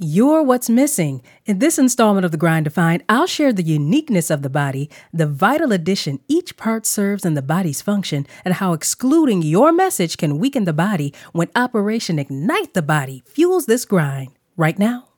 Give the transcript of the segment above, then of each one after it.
You're what's missing. In this installment of The Grind Defined, I'll share the uniqueness of the body, the vital addition each part serves in the body's function, and how excluding your message can weaken the body when Operation Ignite the Body fuels this grind. Right now.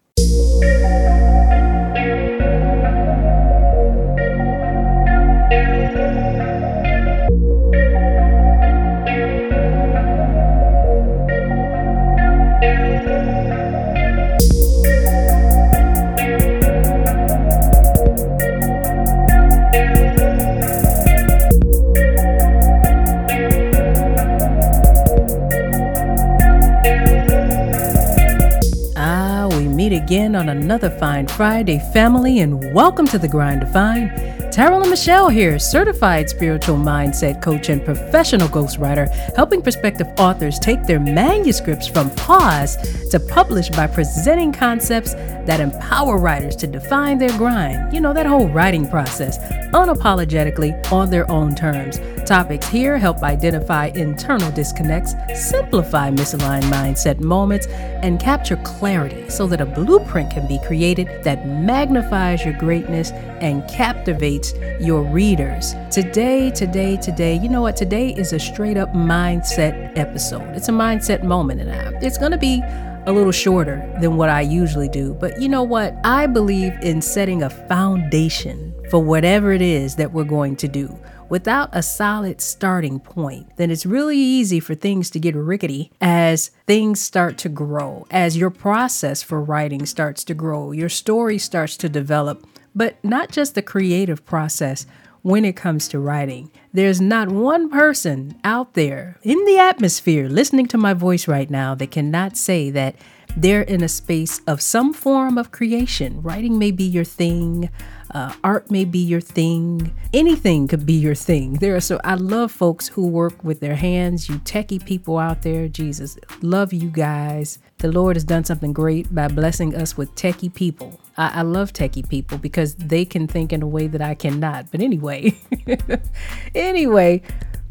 Again on another fine Friday, family, and welcome to the Grind Defined. Terrell and Michelle here, certified spiritual mindset coach and professional ghostwriter, helping prospective authors take their manuscripts from pause to publish by presenting concepts that empower writers to define their grind. You know, that whole writing process, unapologetically on their own terms. Topics here help identify internal disconnects, simplify misaligned mindset moments, and capture clarity so that a blueprint can be created that magnifies your greatness and captivates your readers. Today, today, today, you know what? Today is a straight up mindset episode. It's a mindset moment, and it's going to be a little shorter than what I usually do. But you know what? I believe in setting a foundation for whatever it is that we're going to do. Without a solid starting point, then it's really easy for things to get rickety as things start to grow, as your process for writing starts to grow, your story starts to develop, but not just the creative process when it comes to writing. There's not one person out there in the atmosphere listening to my voice right now that cannot say that they're in a space of some form of creation. Writing may be your thing, uh, art may be your thing, anything could be your thing. There are so I love folks who work with their hands. You techie people out there, Jesus, love you guys. The Lord has done something great by blessing us with techie people. I, I love techie people because they can think in a way that I cannot. But anyway, anyway,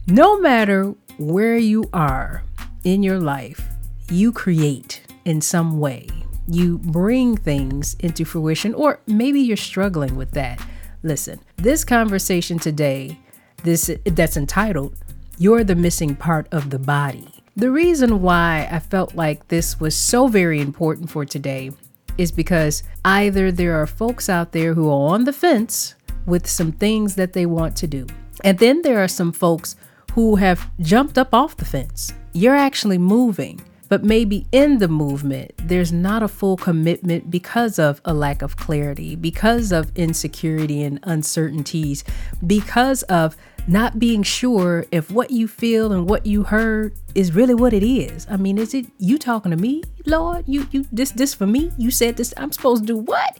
no matter where you are in your life, you create in some way. You bring things into fruition, or maybe you're struggling with that. Listen, this conversation today, this that's entitled "You're the Missing Part of the Body." The reason why I felt like this was so very important for today is because either there are folks out there who are on the fence with some things that they want to do, and then there are some folks who have jumped up off the fence. You're actually moving. But maybe in the movement, there's not a full commitment because of a lack of clarity, because of insecurity and uncertainties, because of not being sure if what you feel and what you heard is really what it is. I mean, is it you talking to me, Lord? You you this this for me? You said this I'm supposed to do what?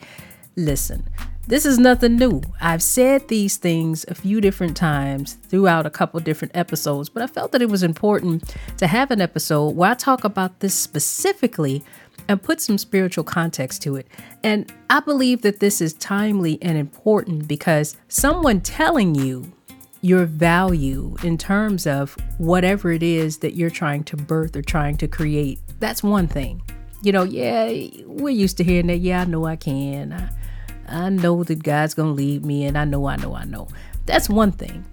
Listen, this is nothing new. I've said these things a few different times throughout a couple different episodes, but I felt that it was important to have an episode where I talk about this specifically and put some spiritual context to it. And I believe that this is timely and important because someone telling you your value in terms of whatever it is that you're trying to birth or trying to create, that's one thing. You know, yeah, we're used to hearing that. Yeah, I know I can. I, I know that God's going to lead me, and I know, I know, I know. That's one thing.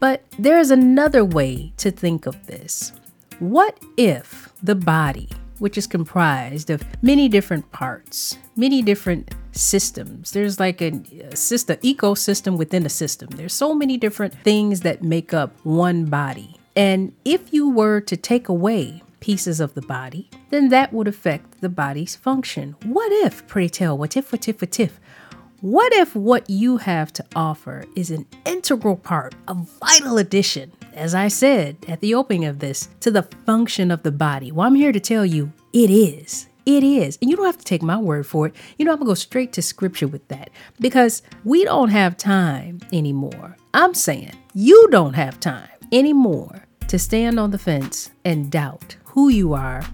But there is another way to think of this. What if the body, which is comprised of many different parts, many different systems. There's like a, a system, ecosystem within a system. There's so many different things that make up one body. And if you were to take away pieces of the body, then that would affect the body's function. What if, pray tell, what if, what if, what if? What if what you have to offer is an integral part, a vital addition, as I said at the opening of this, to the function of the body? Well, I'm here to tell you it is. It is. And you don't have to take my word for it. You know, I'm going to go straight to scripture with that because we don't have time anymore. I'm saying you don't have time anymore to stand on the fence and doubt who you are,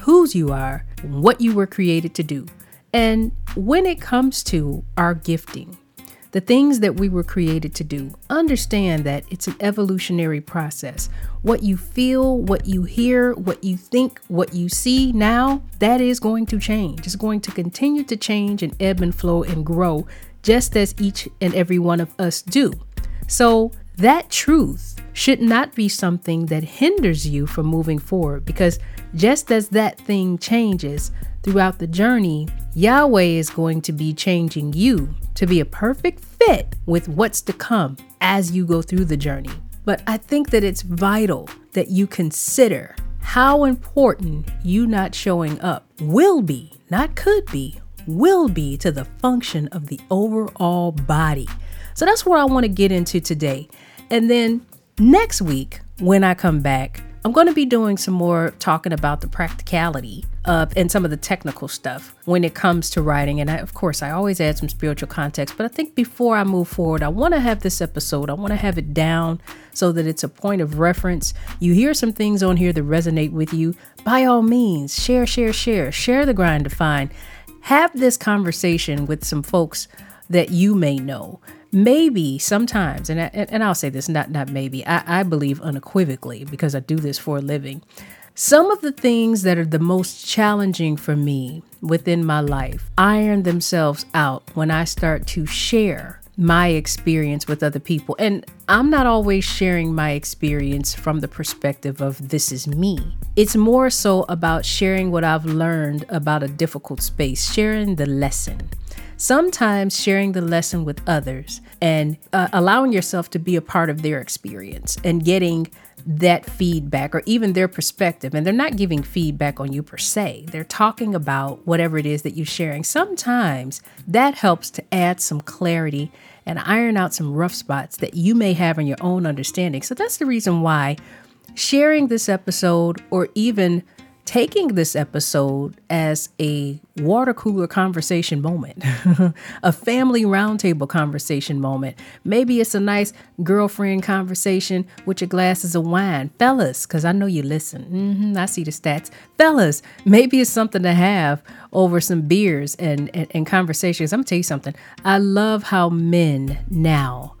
whose you are, what you were created to do. And when it comes to our gifting, the things that we were created to do. Understand that it's an evolutionary process. What you feel, what you hear, what you think, what you see now, that is going to change. It's going to continue to change and ebb and flow and grow just as each and every one of us do. So, that truth should not be something that hinders you from moving forward because just as that thing changes throughout the journey, Yahweh is going to be changing you to be a perfect fit with what's to come as you go through the journey. But I think that it's vital that you consider how important you not showing up will be, not could be, will be to the function of the overall body. So that's what I want to get into today. And then next week, when I come back, I'm going to be doing some more talking about the practicality of and some of the technical stuff when it comes to writing. And I, of course, I always add some spiritual context, but I think before I move forward, I want to have this episode, I want to have it down so that it's a point of reference. You hear some things on here that resonate with you. By all means, share, share, share, share the grind defined. Have this conversation with some folks that you may know maybe sometimes and I, and I'll say this not not maybe I, I believe unequivocally because I do this for a living some of the things that are the most challenging for me within my life iron themselves out when I start to share my experience with other people. And I'm not always sharing my experience from the perspective of this is me. It's more so about sharing what I've learned about a difficult space, sharing the lesson sometimes sharing the lesson with others and uh, allowing yourself to be a part of their experience and getting that feedback or even their perspective. And they're not giving feedback on you per se, they're talking about whatever it is that you're sharing. Sometimes that helps to add some clarity and iron out some rough spots that you may have in your own understanding. So that's the reason why sharing this episode or even taking this episode as a water cooler conversation moment, a family roundtable conversation moment. Maybe it's a nice girlfriend conversation with your glasses of wine. Fellas, because I know you listen. Mm-hmm, I see the stats. Fellas, maybe it's something to have over some beers and, and, and conversations. I'm going to tell you something. I love how men now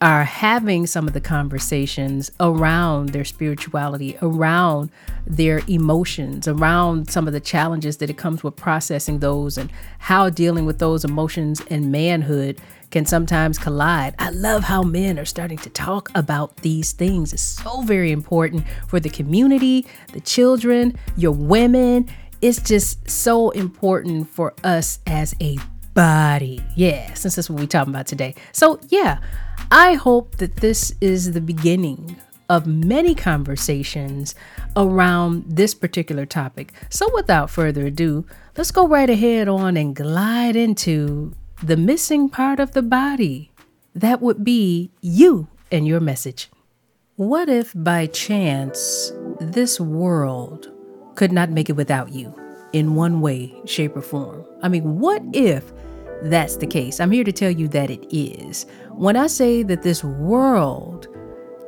are having some of the conversations around their spirituality, around their emotions, around some of the challenges that it comes with processing those and how dealing with those emotions and manhood can sometimes collide. I love how men are starting to talk about these things. It's so very important for the community, the children, your women. It's just so important for us as a body. Yeah, since that's what we're talking about today. So, yeah, I hope that this is the beginning of many conversations around this particular topic. So, without further ado, let's go right ahead on and glide into the missing part of the body. That would be you and your message. What if by chance this world could not make it without you in one way, shape, or form? I mean, what if that's the case? I'm here to tell you that it is. When I say that this world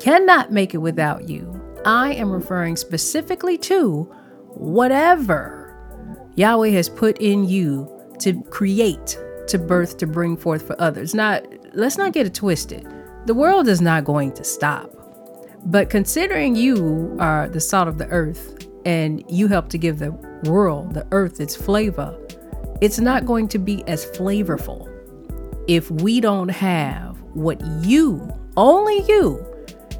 cannot make it without you, I am referring specifically to whatever Yahweh has put in you to create, to birth, to bring forth for others. Now, let's not get it twisted. The world is not going to stop. But considering you are the salt of the earth and you help to give the world, the earth, its flavor, it's not going to be as flavorful if we don't have what you, only you,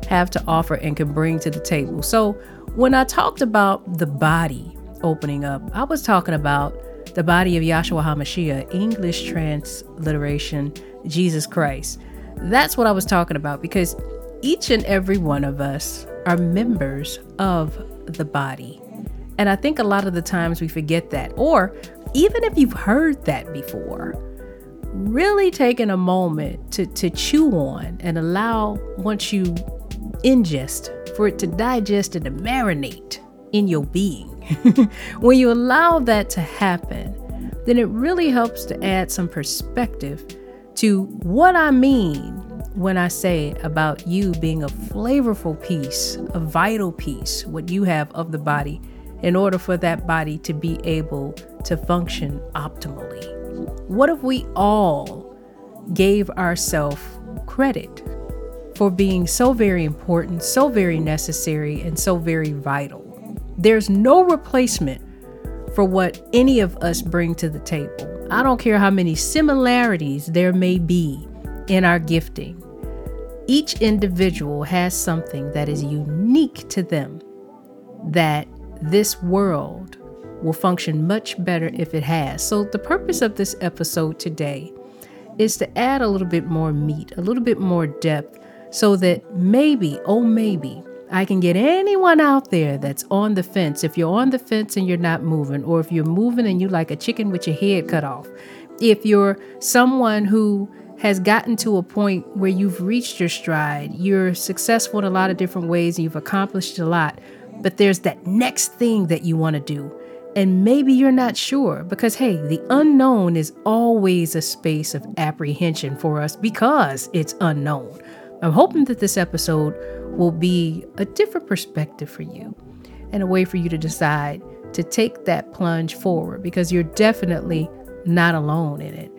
have to offer and can bring to the table. So, when I talked about the body opening up, I was talking about the body of Yahshua HaMashiach, English transliteration, Jesus Christ. That's what I was talking about because each and every one of us are members of the body. And I think a lot of the times we forget that. Or even if you've heard that before, really taking a moment to, to chew on and allow, once you ingest, for it to digest and to marinate in your being. when you allow that to happen, then it really helps to add some perspective to what I mean when I say about you being a flavorful piece, a vital piece, what you have of the body, in order for that body to be able to function optimally. What if we all gave ourselves credit for being so very important, so very necessary, and so very vital. There's no replacement for what any of us bring to the table. I don't care how many similarities there may be in our gifting. Each individual has something that is unique to them that this world will function much better if it has. So, the purpose of this episode today is to add a little bit more meat, a little bit more depth, so that maybe, oh, maybe, I can get anyone out there that's on the fence. If you're on the fence and you're not moving, or if you're moving and you like a chicken with your head cut off, if you're someone who has gotten to a point where you've reached your stride, you're successful in a lot of different ways, and you've accomplished a lot, but there's that next thing that you want to do. And maybe you're not sure because, hey, the unknown is always a space of apprehension for us because it's unknown. I'm hoping that this episode will be a different perspective for you and a way for you to decide to take that plunge forward because you're definitely not alone in it.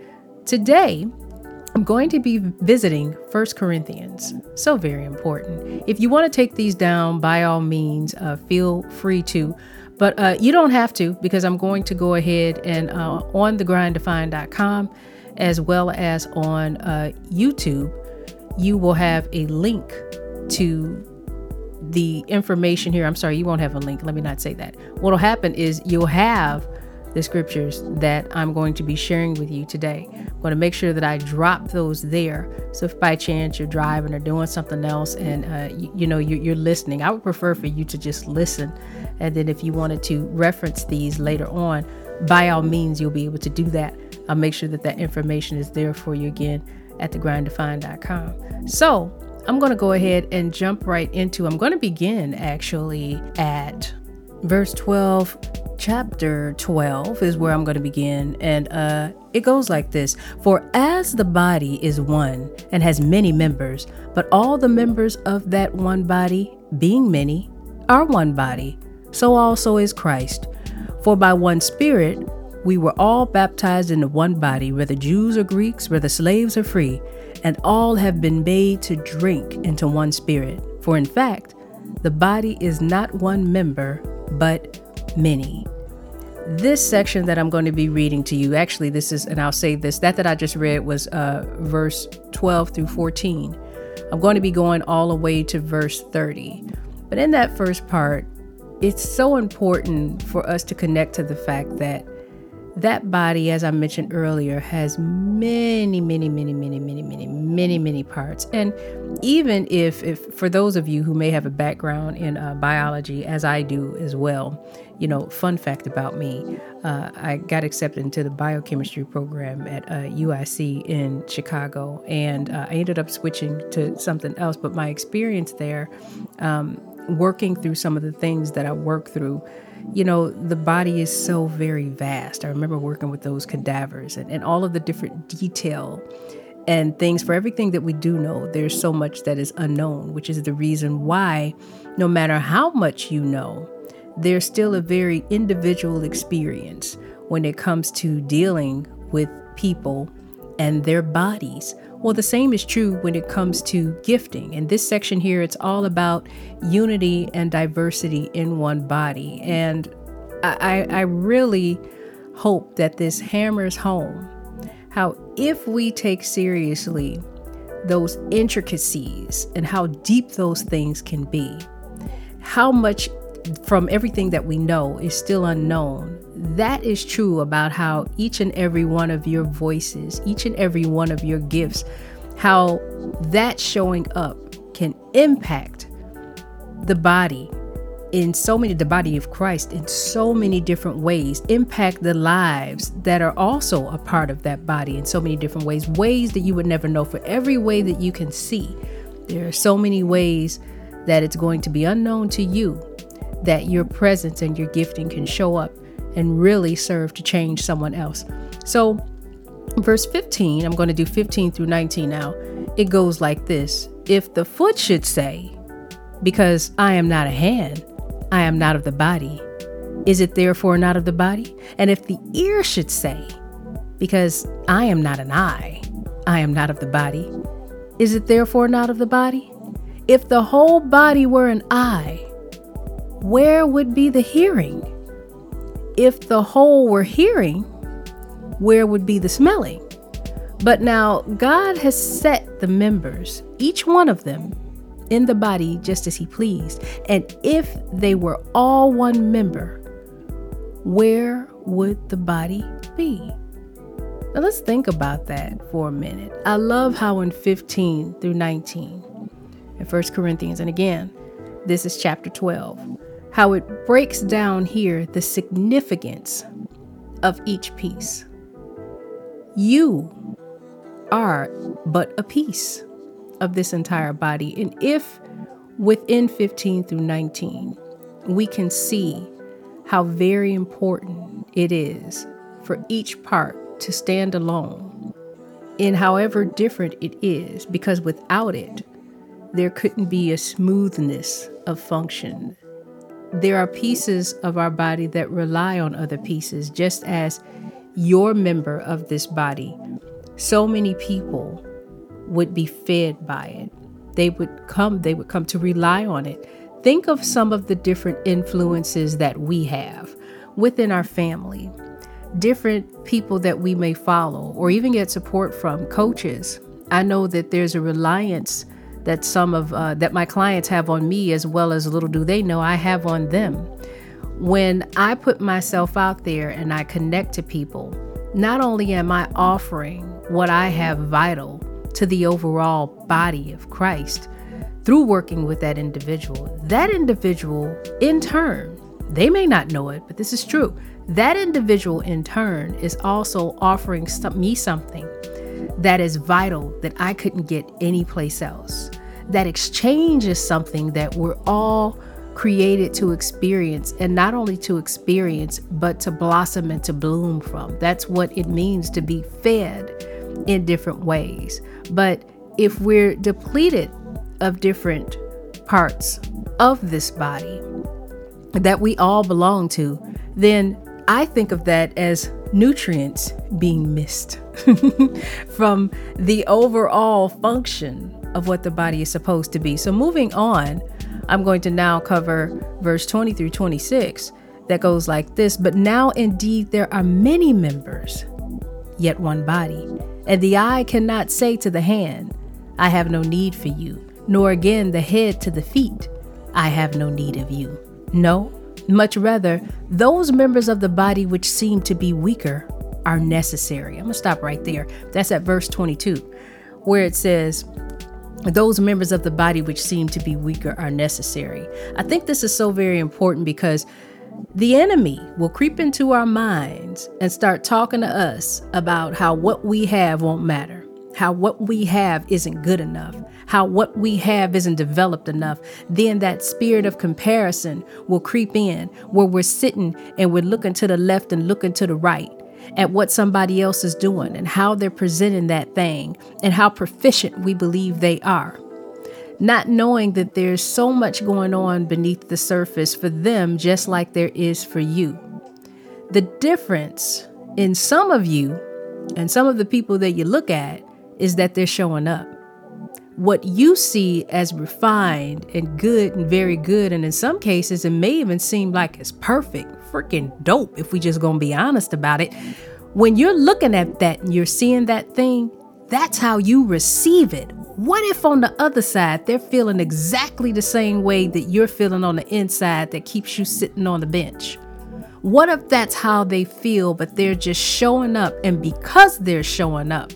Today, I'm going to be visiting First Corinthians. So very important. If you want to take these down, by all means, uh, feel free to. But uh, you don't have to because I'm going to go ahead and uh, on thegrinddefined.com as well as on uh, YouTube, you will have a link to the information here. I'm sorry, you won't have a link. Let me not say that. What'll happen is you'll have the scriptures that I'm going to be sharing with you today. I'm going to make sure that I drop those there. So if by chance you're driving or doing something else and uh, you, you, know you're, you're listening, I would prefer for you to just listen. And then if you wanted to reference these later on, by all means, you'll be able to do that. I'll make sure that that information is there for you again at thegrinddefined.com. So I'm going to go ahead and jump right into. I'm going to begin actually at verse 12 chapter 12 is where I'm going to begin. And uh, it goes like this For as the body is one and has many members, but all the members of that one body, being many, are one body, so also is Christ. For by one Spirit we were all baptized into one body, whether Jews or Greeks, whether slaves or free, and all have been made to drink into one Spirit. For in fact, the body is not one member, but many. This section that I'm going to be reading to you, actually, this is, and I'll say this, that that I just read was uh, verse 12 through 14. I'm going to be going all the way to verse 30. But in that first part, it's so important for us to connect to the fact that that body, as I mentioned earlier, has many, many, many, many, many, many, many, many parts. And even if, if for those of you who may have a background in uh, biology, as I do as well, you know, fun fact about me, uh, I got accepted into the biochemistry program at uh, UIC in Chicago, and uh, I ended up switching to something else. But my experience there, um, working through some of the things that I work through, you know, the body is so very vast. I remember working with those cadavers and, and all of the different detail and things for everything that we do know, there's so much that is unknown, which is the reason why, no matter how much you know, there's still a very individual experience when it comes to dealing with people and their bodies. Well, the same is true when it comes to gifting. In this section here, it's all about unity and diversity in one body. And I, I really hope that this hammers home how if we take seriously those intricacies and how deep those things can be, how much from everything that we know is still unknown. That is true about how each and every one of your voices, each and every one of your gifts, how that showing up can impact the body in so many, the body of Christ in so many different ways, impact the lives that are also a part of that body in so many different ways, ways that you would never know. For every way that you can see, there are so many ways that it's going to be unknown to you that your presence and your gifting can show up and really serve to change someone else. So, verse 15, I'm going to do 15 through 19 now. It goes like this If the foot should say, Because I am not a hand, I am not of the body, is it therefore not of the body? And if the ear should say, Because I am not an eye, I am not of the body. Is it therefore not of the body? If the whole body were an eye, where would be the hearing? If the whole were hearing, where would be the smelling? But now God has set the members, each one of them, in the body just as He pleased. And if they were all one member, where would the body be? Now let's think about that for a minute. I love how in 15 through 19 in 1 Corinthians, and again, this is chapter 12, how it breaks down here the significance of each piece. You are but a piece of this entire body. And if within 15 through 19, we can see how very important it is for each part to stand alone in however different it is, because without it, there couldn't be a smoothness of function. There are pieces of our body that rely on other pieces, just as your member of this body, so many people would be fed by it. They would come, they would come to rely on it. Think of some of the different influences that we have within our family, different people that we may follow or even get support from, coaches. I know that there's a reliance that some of uh, that my clients have on me as well as little do they know I have on them. When I put myself out there and I connect to people, not only am I offering what I have vital to the overall body of Christ through working with that individual, that individual in turn, they may not know it, but this is true. That individual in turn is also offering me something that is vital that I couldn't get anyplace else. That exchange is something that we're all created to experience, and not only to experience, but to blossom and to bloom from. That's what it means to be fed in different ways. But if we're depleted of different parts of this body that we all belong to, then I think of that as nutrients being missed from the overall function of what the body is supposed to be. So, moving on, I'm going to now cover verse 20 through 26 that goes like this But now indeed there are many members, yet one body. And the eye cannot say to the hand, I have no need for you, nor again the head to the feet, I have no need of you. No, much rather, those members of the body which seem to be weaker are necessary. I'm going to stop right there. That's at verse 22, where it says, those members of the body which seem to be weaker are necessary. I think this is so very important because the enemy will creep into our minds and start talking to us about how what we have won't matter, how what we have isn't good enough, how what we have isn't developed enough. Then that spirit of comparison will creep in where we're sitting and we're looking to the left and looking to the right at what somebody else is doing and how they're presenting that thing and how proficient we believe they are not knowing that there's so much going on beneath the surface for them, just like there is for you. The difference in some of you and some of the people that you look at is that they're showing up. What you see as refined and good and very good, and in some cases, it may even seem like it's perfect, freaking dope, if we just gonna be honest about it. When you're looking at that and you're seeing that thing, that's how you receive it. What if on the other side they're feeling exactly the same way that you're feeling on the inside that keeps you sitting on the bench? What if that's how they feel, but they're just showing up, and because they're showing up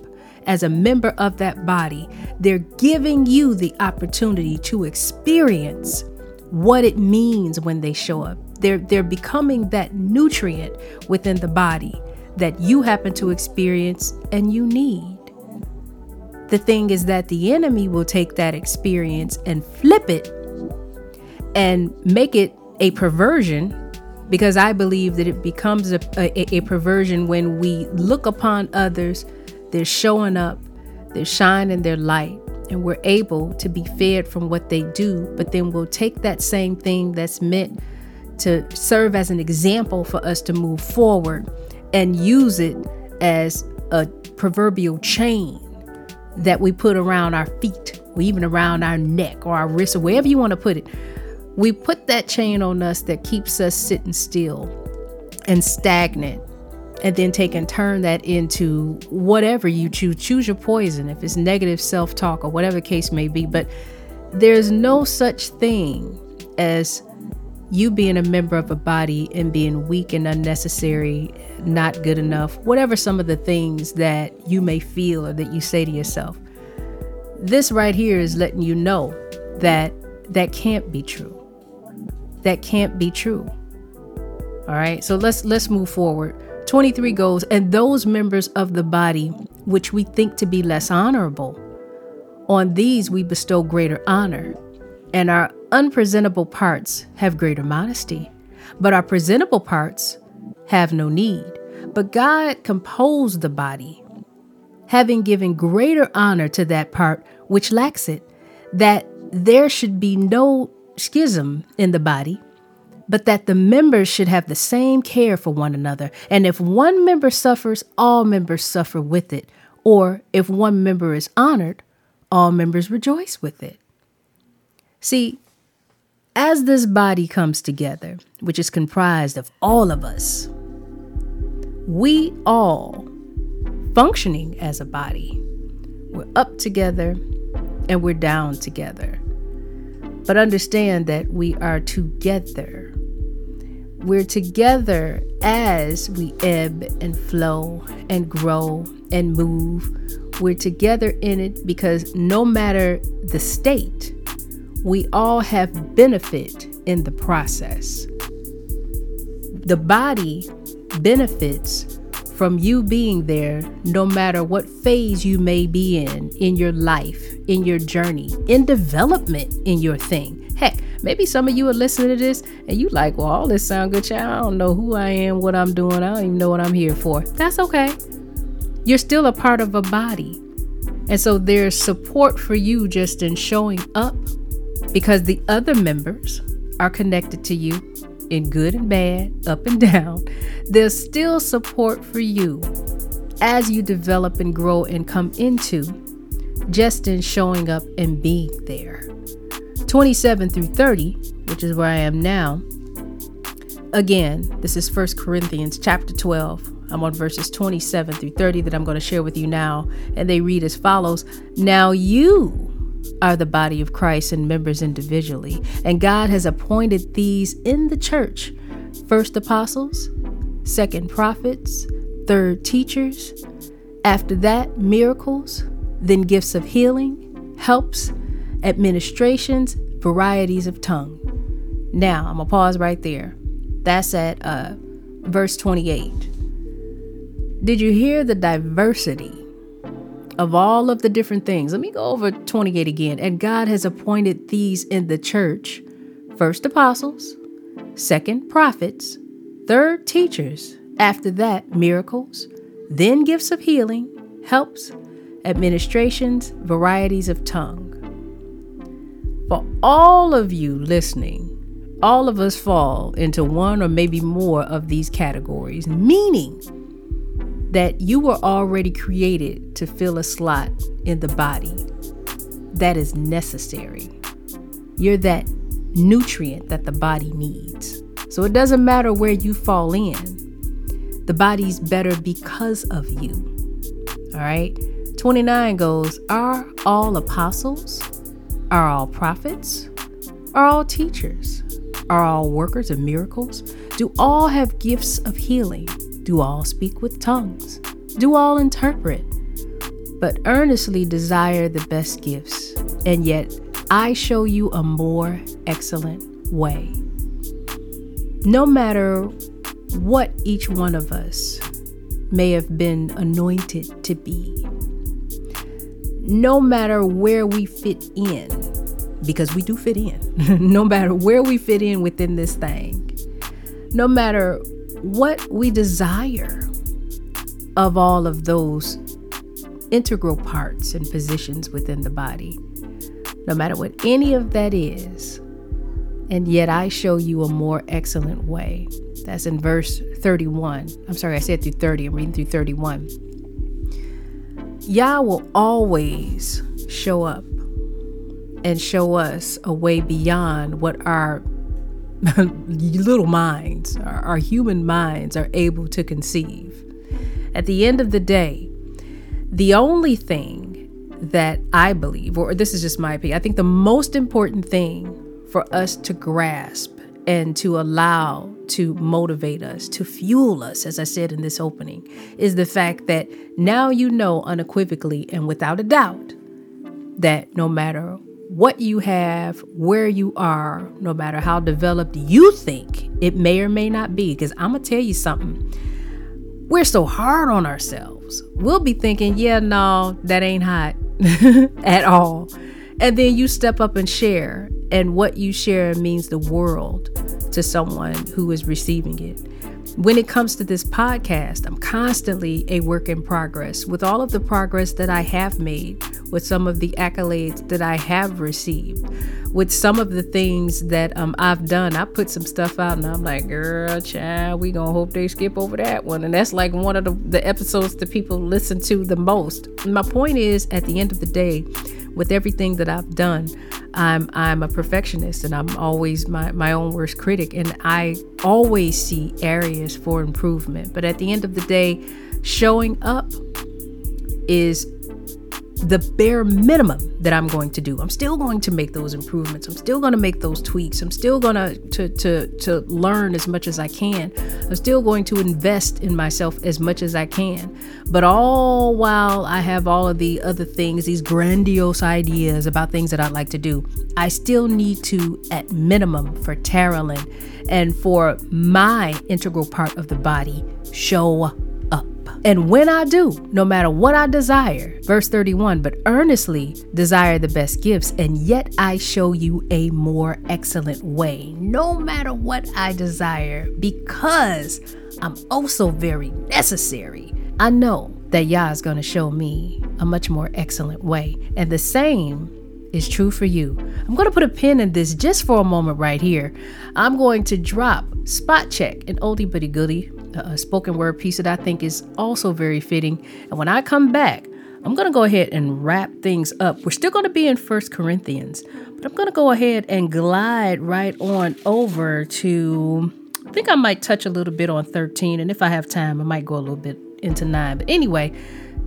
as a member of that body, they're giving you the opportunity to experience what it means when they show up. They're, they're becoming that nutrient within the body that you happen to experience and you need. The thing is that the enemy will take that experience and flip it and make it a perversion because I believe that it becomes a, a, a, perversion when we look upon others, they're showing up, they're shining their light, and we're able to be fed from what they do. But then we'll take that same thing that's meant to serve as an example for us to move forward and use it as a proverbial chain that we put around our feet, or even around our neck or our wrist, or wherever you want to put it. We put that chain on us that keeps us sitting still and stagnant and then take and turn that into whatever you choose. Choose your poison if it's negative self talk or whatever the case may be. But there's no such thing as you being a member of a body and being weak and unnecessary, not good enough, whatever some of the things that you may feel or that you say to yourself. This right here is letting you know that that can't be true. That can't be true. All right. So let's let's move forward. 23 goes, and those members of the body which we think to be less honorable, on these we bestow greater honor, and our unpresentable parts have greater modesty, but our presentable parts have no need. But God composed the body, having given greater honor to that part which lacks it, that there should be no schism in the body, but that the members should have the same care for one another. And if one member suffers, all members suffer with it. Or if one member is honored, all members rejoice with it. See, as this body comes together, which is comprised of all of us, we all functioning as a body. We're up together and we're down together. But understand that we are together we're together as we ebb and flow and grow and move. We're together in it because no matter the state, we all have benefit in the process. The body benefits from you being there no matter what phase you may be in in your life, in your journey, in development in your thing. Heck, maybe some of you are listening to this and you like, well, all this sound good, child. I don't know who I am, what I'm doing. I don't even know what I'm here for. That's okay. You're still a part of a body. And so there's support for you just in showing up because the other members are connected to you in good and bad, up and down. There's still support for you as you develop and grow and come into just in showing up and being there. 27 through 30, which is where I am now. Again, this is 1 Corinthians chapter 12. I'm on verses 27 through 30 that I'm going to share with you now, and they read as follows Now you are the body of Christ and members individually, and God has appointed these in the church first apostles, second prophets, third teachers, after that, miracles, then gifts of healing, helps, administrations, varieties of tongue. Now, I'm going to pause right there. That's at uh, verse 28. Did you hear the diversity of all of the different things? Let me go over 28 again. And God has appointed these in the church first apostles, second prophets, third teachers, after that, miracles, then gifts of healing, helps, administrations, varieties of tongue. For all of you listening, all of us fall into one or maybe more of these categories, meaning that you were already created to fill a slot in the body that is necessary. You're that nutrient that the body needs. So it doesn't matter where you fall in, the body's better because of you. All right? 29 goes, Are all apostles? Are all prophets? Are all teachers? Are all workers of miracles? Do all have gifts of healing? Do all speak with tongues? Do all interpret? But earnestly desire the best gifts, and yet I show you a more excellent way. No matter what each one of us may have been anointed to be, no matter where we fit in, because we do fit in, no matter where we fit in within this thing, no matter what we desire of all of those integral parts and positions within the body, no matter what any of that is, and yet I show you a more excellent way. That's in verse 31. I'm sorry, I said through 30. I'm reading through 31. Yah will always show up and show us a way beyond what our little minds, our, our human minds, are able to conceive. At the end of the day, the only thing that I believe, or this is just my opinion, I think the most important thing for us to grasp and to allow to motivate us, to fuel us, as I said in this opening, is the fact that now you know unequivocally and without a doubt that no matter what you have, where you are, no matter how developed you think it may or may not be, because I'm going to tell you something. We're so hard on ourselves. We'll be thinking, yeah, no, that ain't hot at all. And then you step up and share, and what you share means the world to someone who is receiving it. When it comes to this podcast, I'm constantly a work in progress. With all of the progress that I have made, with some of the accolades that I have received, with some of the things that um, I've done, I put some stuff out and I'm like, girl, child, we gonna hope they skip over that one. And that's like one of the, the episodes that people listen to the most. my point is, at the end of the day, with everything that I've done, I'm I'm a perfectionist and I'm always my, my own worst critic and I always see areas for improvement. But at the end of the day, showing up is the bare minimum that I'm going to do. I'm still going to make those improvements. I'm still going to make those tweaks. I'm still going to to to learn as much as I can. I'm still going to invest in myself as much as I can. But all while I have all of the other things, these grandiose ideas about things that I'd like to do, I still need to at minimum for Tarolyn and for my integral part of the body show and when I do, no matter what I desire, verse 31, but earnestly desire the best gifts, and yet I show you a more excellent way, no matter what I desire, because I'm also very necessary. I know that Yah is going to show me a much more excellent way. And the same is true for you. I'm going to put a pin in this just for a moment right here. I'm going to drop Spot Check, an oldie but goodie a spoken word piece that I think is also very fitting. And when I come back, I'm going to go ahead and wrap things up. We're still going to be in First Corinthians, but I'm going to go ahead and glide right on over to, I think I might touch a little bit on 13. And if I have time, I might go a little bit into 9. But anyway,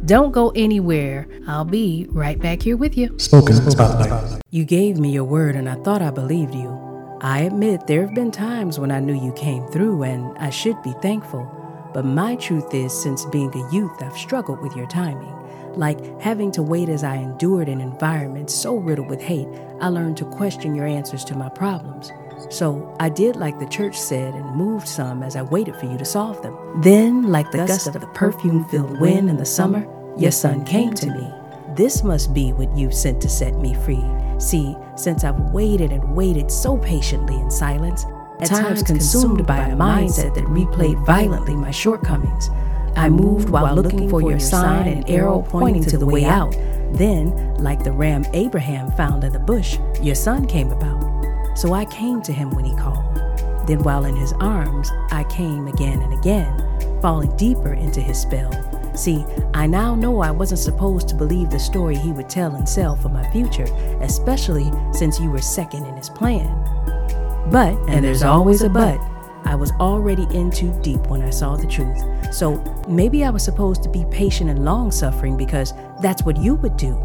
don't go anywhere. I'll be right back here with you. Spoken Spotlight. You gave me your word, and I thought I believed you. I admit there have been times when I knew you came through and I should be thankful. But my truth is, since being a youth, I've struggled with your timing. Like having to wait as I endured an environment so riddled with hate, I learned to question your answers to my problems. So I did like the church said and moved some as I waited for you to solve them. Then, like the gust of the perfume filled wind in the summer, your son came to me. This must be what you've sent to set me free. See, since I've waited and waited so patiently in silence, at times consumed by a mindset that replayed violently my shortcomings, I moved while looking for your sign and arrow pointing to the way out. Then, like the ram Abraham found in the bush, your son came about. So I came to him when he called. Then, while in his arms, I came again and again, falling deeper into his spell See, I now know I wasn't supposed to believe the story he would tell and sell for my future, especially since you were second in his plan. But, and there's always a but, I was already in too deep when I saw the truth. So maybe I was supposed to be patient and long suffering because that's what you would do.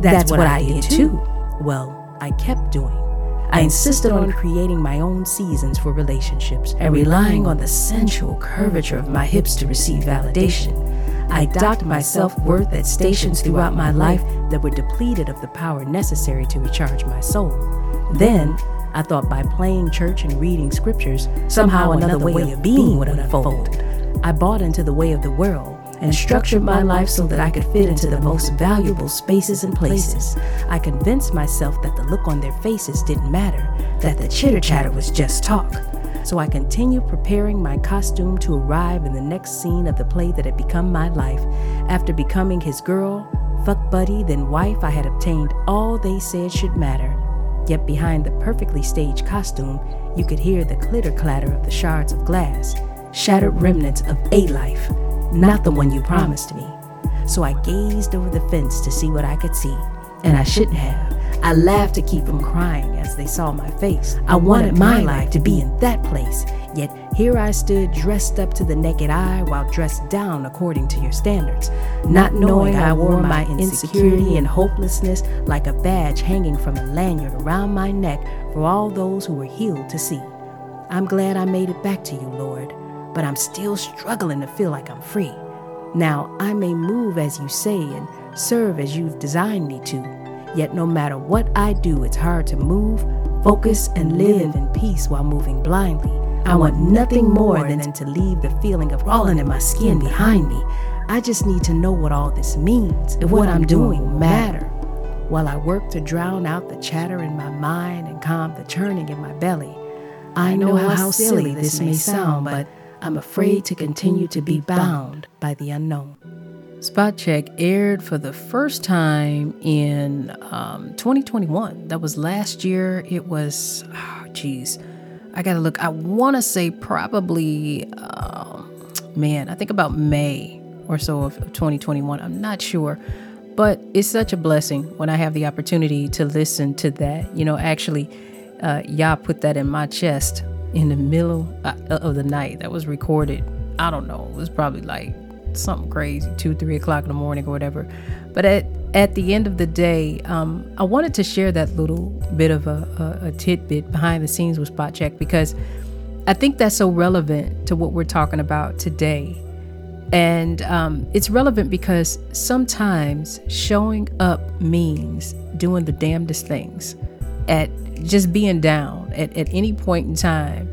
That's, that's what, what, I, I did too. too. Well, I kept doing. I insisted on creating my own seasons for relationships and relying on the sensual curvature of my hips to receive validation. I docked my self worth at stations throughout my life that were depleted of the power necessary to recharge my soul. Then, I thought by playing church and reading scriptures, somehow another way of being would unfold. I bought into the way of the world and structured my life so that I could fit into the most valuable spaces and places. I convinced myself that the look on their faces didn't matter, that the chitter chatter was just talk so I continued preparing my costume to arrive in the next scene of the play that had become my life. After becoming his girl, fuck buddy, then wife, I had obtained all they said should matter. Yet behind the perfectly staged costume, you could hear the clitter clatter of the shards of glass, shattered remnants of a life, not the one you promised me. so I gazed over the fence to see what I could see. And I shouldn't have. I laughed to keep from crying as they saw my face. I wanted my life to be in that place, yet here I stood dressed up to the naked eye while dressed down according to your standards. Not knowing I wore my insecurity and hopelessness like a badge hanging from a lanyard around my neck for all those who were healed to see. I'm glad I made it back to you, Lord, but I'm still struggling to feel like I'm free. Now, I may move as you say and serve as you've designed me to. Yet, no matter what I do, it's hard to move, focus, and live in peace while moving blindly. I want nothing more than to leave the feeling of crawling in my skin behind me. I just need to know what all this means, if what I'm doing matter. While I work to drown out the chatter in my mind and calm the churning in my belly, I know how silly this may sound, but I'm afraid to continue to be bound by the unknown. Spot Check aired for the first time in um, 2021. That was last year. It was, oh, geez, I gotta look. I wanna say probably, um, man, I think about May or so of 2021. I'm not sure. But it's such a blessing when I have the opportunity to listen to that. You know, actually, uh, Yah put that in my chest in the middle uh, of the night. That was recorded. I don't know. It was probably like something crazy, two, three o'clock in the morning or whatever. But at at the end of the day, um, I wanted to share that little bit of a, a, a tidbit behind the scenes with Spot Check because I think that's so relevant to what we're talking about today. And um, it's relevant because sometimes showing up means doing the damnedest things at just being down at, at any point in time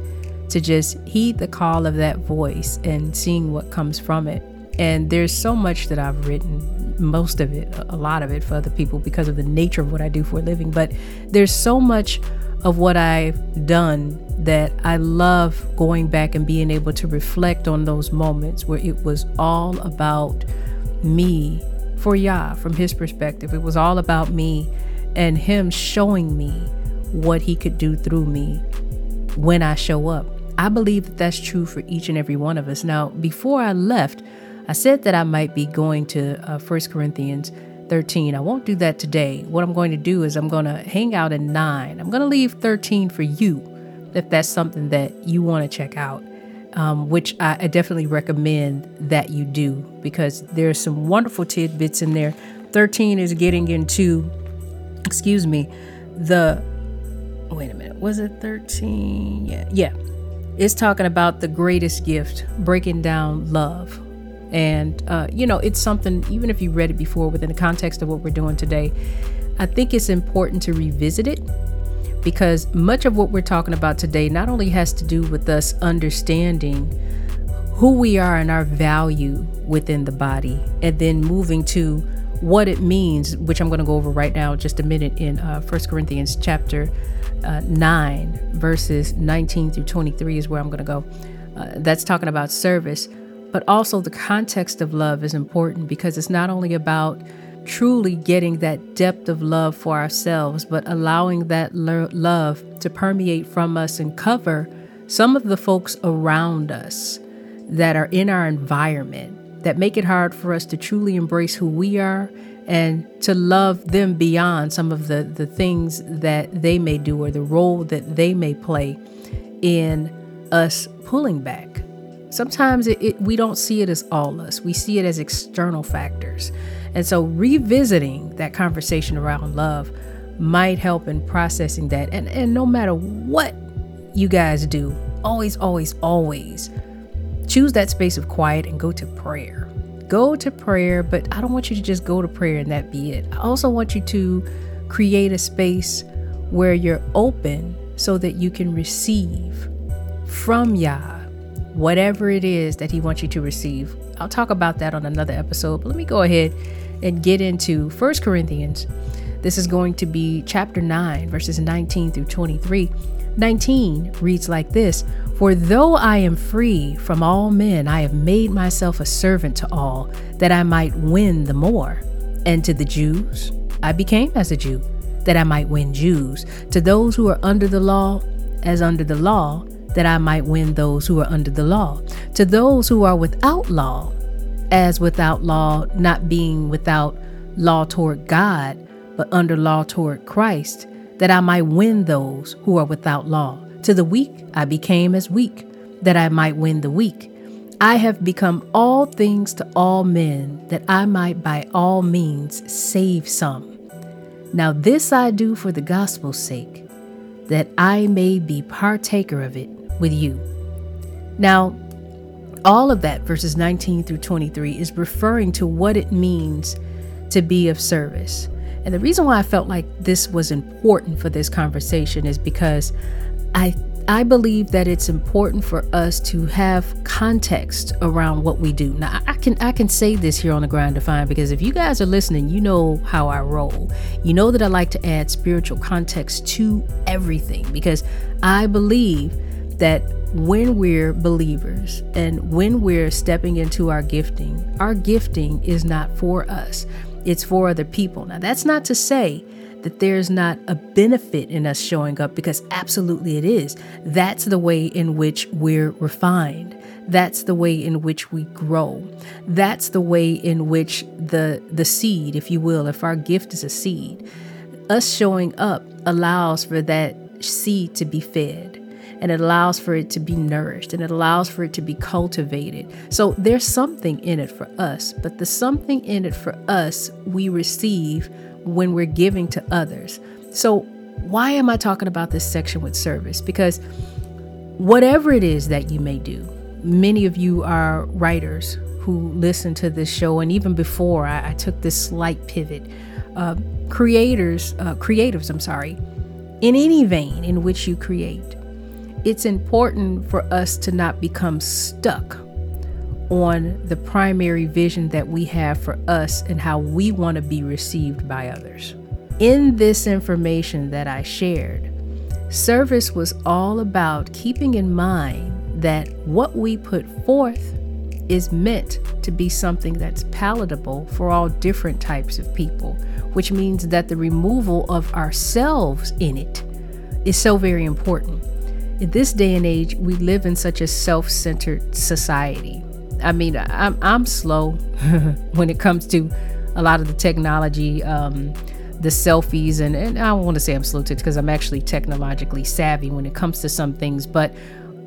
to just heed the call of that voice and seeing what comes from it. And there's so much that I've written, most of it, a lot of it for other people because of the nature of what I do for a living. But there's so much of what I've done that I love going back and being able to reflect on those moments where it was all about me for Yah from his perspective. It was all about me and him showing me what he could do through me when I show up. I believe that that's true for each and every one of us. Now, before I left, I said that I might be going to uh, 1 Corinthians 13. I won't do that today. What I'm going to do is I'm going to hang out at 9. I'm going to leave 13 for you if that's something that you want to check out, um, which I, I definitely recommend that you do because there's some wonderful tidbits in there. 13 is getting into, excuse me, the, wait a minute, was it 13? Yeah, yeah. It's talking about the greatest gift, breaking down love and, uh, you know, it's something, even if you read it before within the context of what we're doing today, I think it's important to revisit it because much of what we're talking about today not only has to do with us understanding who we are and our value within the body, and then moving to what it means, which I'm going to go over right now, just a minute in uh, 1 Corinthians chapter uh, 9, verses 19 through 23 is where I'm going to go. Uh, that's talking about service. But also, the context of love is important because it's not only about truly getting that depth of love for ourselves, but allowing that lo- love to permeate from us and cover some of the folks around us that are in our environment that make it hard for us to truly embrace who we are and to love them beyond some of the, the things that they may do or the role that they may play in us pulling back sometimes it, it, we don't see it as all us, we see it as external factors. And so revisiting that conversation around love might help in processing that. And, and no matter what you guys do, always, always, always choose that space of quiet and go to prayer. Go to prayer, but I don't want you to just go to prayer and that be it. I also want you to create a space where you're open so that you can receive from Yah whatever it is that He wants you to receive. I'll talk about that on another episode, but let me go ahead and get into First Corinthians. This is going to be chapter 9, verses 19 through 23. 19 reads like this For though I am free from all men, I have made myself a servant to all, that I might win the more. And to the Jews, I became as a Jew, that I might win Jews. To those who are under the law, as under the law, that I might win those who are under the law. To those who are without law, as without law, not being without law toward God, but under law toward Christ, that I might win those who are without law. To the weak I became as weak, that I might win the weak. I have become all things to all men, that I might by all means save some. Now this I do for the gospel's sake, that I may be partaker of it with you. Now, all of that, verses 19 through 23, is referring to what it means to be of service. And the reason why I felt like this was important for this conversation is because I I believe that it's important for us to have context around what we do. Now, I can I can say this here on the Grind Defined because if you guys are listening, you know how I roll. You know that I like to add spiritual context to everything because I believe that when we're believers and when we're stepping into our gifting, our gifting is not for us, it's for other people. Now, that's not to say that there's not a benefit in us showing up because absolutely it is. That's the way in which we're refined. That's the way in which we grow. That's the way in which the the seed, if you will, if our gift is a seed, us showing up allows for that seed to be fed and it allows for it to be nourished and it allows for it to be cultivated. So there's something in it for us, but the something in it for us we receive when we're giving to others. So, why am I talking about this section with service? Because whatever it is that you may do, many of you are writers who listen to this show, and even before I, I took this slight pivot, uh, creators, uh, creatives, I'm sorry, in any vein in which you create, it's important for us to not become stuck on the primary vision that we have for us and how we want to be received by others. In this information that I shared, service was all about keeping in mind that what we put forth is meant to be something that's palatable for all different types of people, which means that the removal of ourselves in it is so very important in this day and age, we live in such a self centered society. I mean, I'm, I'm slow when it comes to a lot of the technology, um, the selfies, and, and I don't want to say I'm slow because I'm actually technologically savvy when it comes to some things. But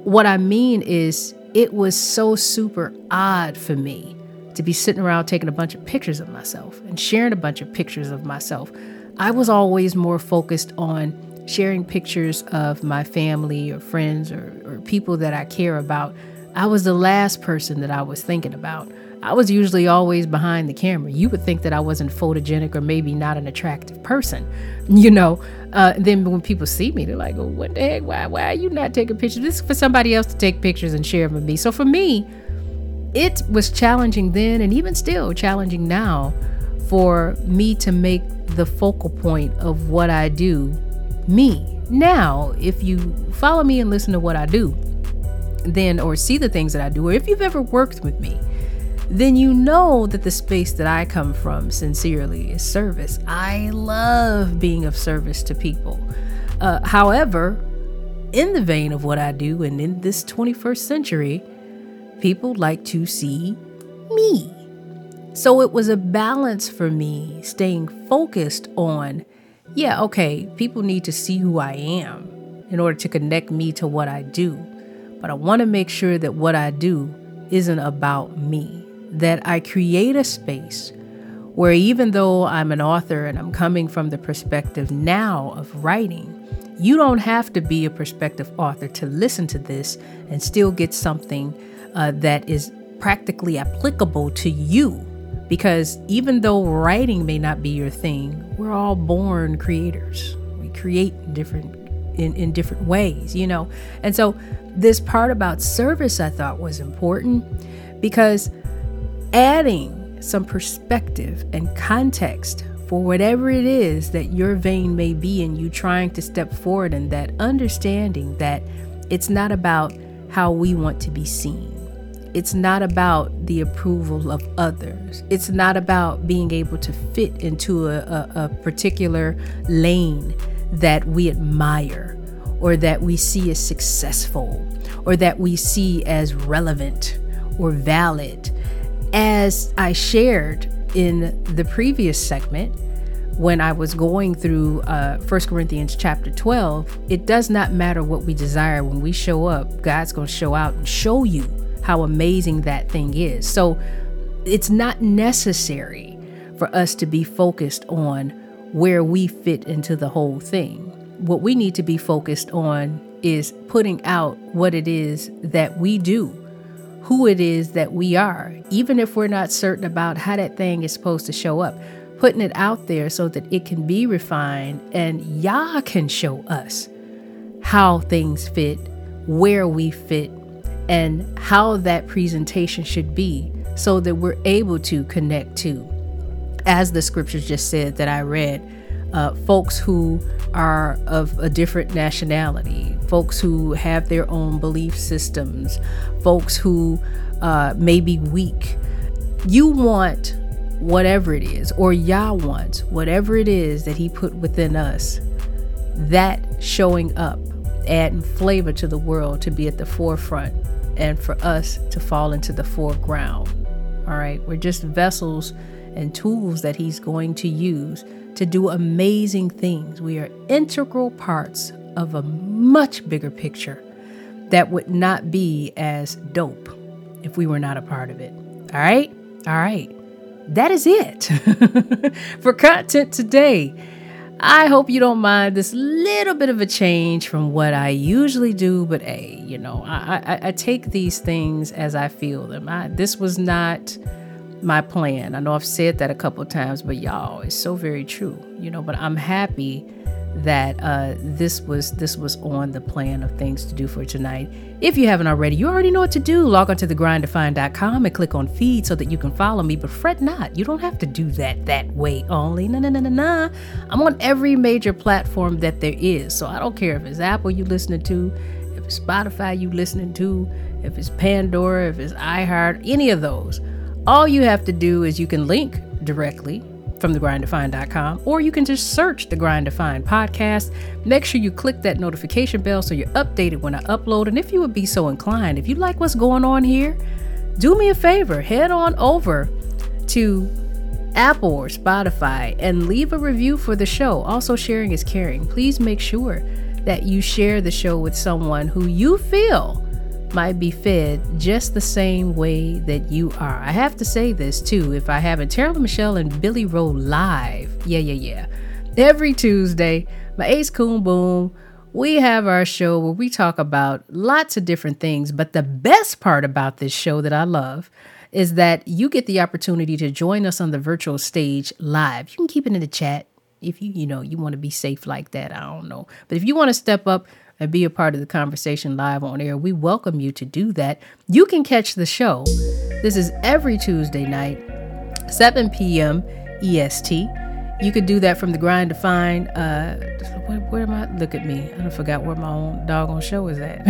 what I mean is, it was so super odd for me to be sitting around taking a bunch of pictures of myself and sharing a bunch of pictures of myself. I was always more focused on sharing pictures of my family or friends or, or people that I care about, I was the last person that I was thinking about. I was usually always behind the camera. You would think that I wasn't photogenic or maybe not an attractive person, you know. Uh, then when people see me, they're like, oh, "What the heck? Why? Why are you not taking pictures? This is for somebody else to take pictures and share with me." So for me, it was challenging then, and even still challenging now, for me to make the focal point of what I do me. Now, if you follow me and listen to what I do, then, or see the things that I do, or if you've ever worked with me, then you know that the space that I come from sincerely is service. I love being of service to people. Uh, however, in the vein of what I do and in this 21st century, people like to see me. So it was a balance for me staying focused on yeah, okay, people need to see who I am in order to connect me to what I do. But I want to make sure that what I do isn't about me, that I create a space where even though I'm an author and I'm coming from the perspective now of writing, you don't have to be a prospective author to listen to this and still get something uh, that is practically applicable to you because even though writing may not be your thing, we're all born creators. We create different in, in different ways, you know. And so this part about service I thought was important because adding some perspective and context for whatever it is that your vein may be in you trying to step forward and that understanding that it's not about how we want to be seen it's not about the approval of others. It's not about being able to fit into a, a, a particular lane that we admire or that we see as successful or that we see as relevant or valid. as I shared in the previous segment, when I was going through uh, 1 Corinthians chapter 12, it does not matter what we desire. When we show up, God's going to show out and show you how amazing that thing is. So it's not necessary for us to be focused on where we fit into the whole thing. What we need to be focused on is putting out what it is that we do who it is that we are, even if we're not certain about how that thing is supposed to show up. Putting it out there so that it can be refined and Yah can show us how things fit, where we fit, and how that presentation should be so that we're able to connect to, as the scriptures just said that I read, uh, folks who are of a different nationality, folks who have their own belief systems, folks who uh, may be weak. You want whatever it is, or Yah wants whatever it is that He put within us, that showing up, adding flavor to the world to be at the forefront, and for us to fall into the foreground. All right, we're just vessels and tools that He's going to use to do amazing things. We are integral parts of a much bigger picture that would not be as dope if we were not a part of it. All right? All right. That is it for content today. I hope you don't mind this little bit of a change from what I usually do, but hey, you know, I, I, I take these things as I feel them. I, this was not my plan. I know I've said that a couple times, but y'all, it's so very true, you know. But I'm happy that uh, this was this was on the plan of things to do for tonight. If you haven't already, you already know what to do. Log on to thegrinddefined.com and click on feed so that you can follow me. But fret not, you don't have to do that that way only. No, no, no, no, no. I'm on every major platform that there is, so I don't care if it's Apple you listening to, if it's Spotify you listening to, if it's Pandora, if it's iHeart, any of those. All you have to do is you can link directly from thegrinddefined.com or you can just search the Grind Defined podcast. Make sure you click that notification bell so you're updated when I upload. And if you would be so inclined, if you like what's going on here, do me a favor, head on over to Apple or Spotify and leave a review for the show. Also, sharing is caring. Please make sure that you share the show with someone who you feel might be fed just the same way that you are. I have to say this too. If I haven't, Terrell Michelle and Billy Rowe live. Yeah, yeah, yeah. Every Tuesday, my Ace Coon Boom, we have our show where we talk about lots of different things. But the best part about this show that I love is that you get the opportunity to join us on the virtual stage live. You can keep it in the chat if you, you know, you want to be safe like that. I don't know. But if you want to step up, and be a part of the conversation live on air, we welcome you to do that. You can catch the show. This is every Tuesday night, 7 p.m. EST. You could do that from the grind Defined. Uh, where, where, am I? Look at me. I forgot where my own doggone show is at.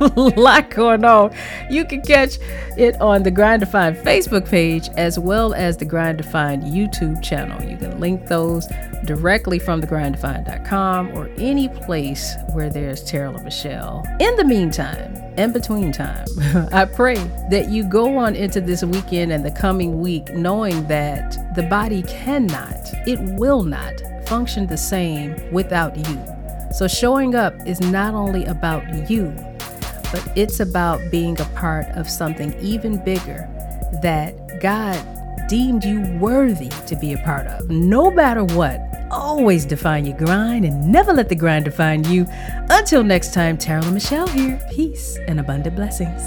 lot going on. You can catch it on the Grind Defined Facebook page as well as the Grind Defined YouTube channel. You can link those directly from the thegrinddefined.com or any place where there's Terrell and Michelle. In the meantime, in between time, I pray that you go on into this weekend and the coming week knowing that the body cannot, it will not function the same without you. So showing up is not only about you, but it's about being a part of something even bigger that God deemed you worthy to be a part of. No matter what, always define your grind and never let the grind define you. Until next time, Terrell and Michelle here. Peace and abundant blessings.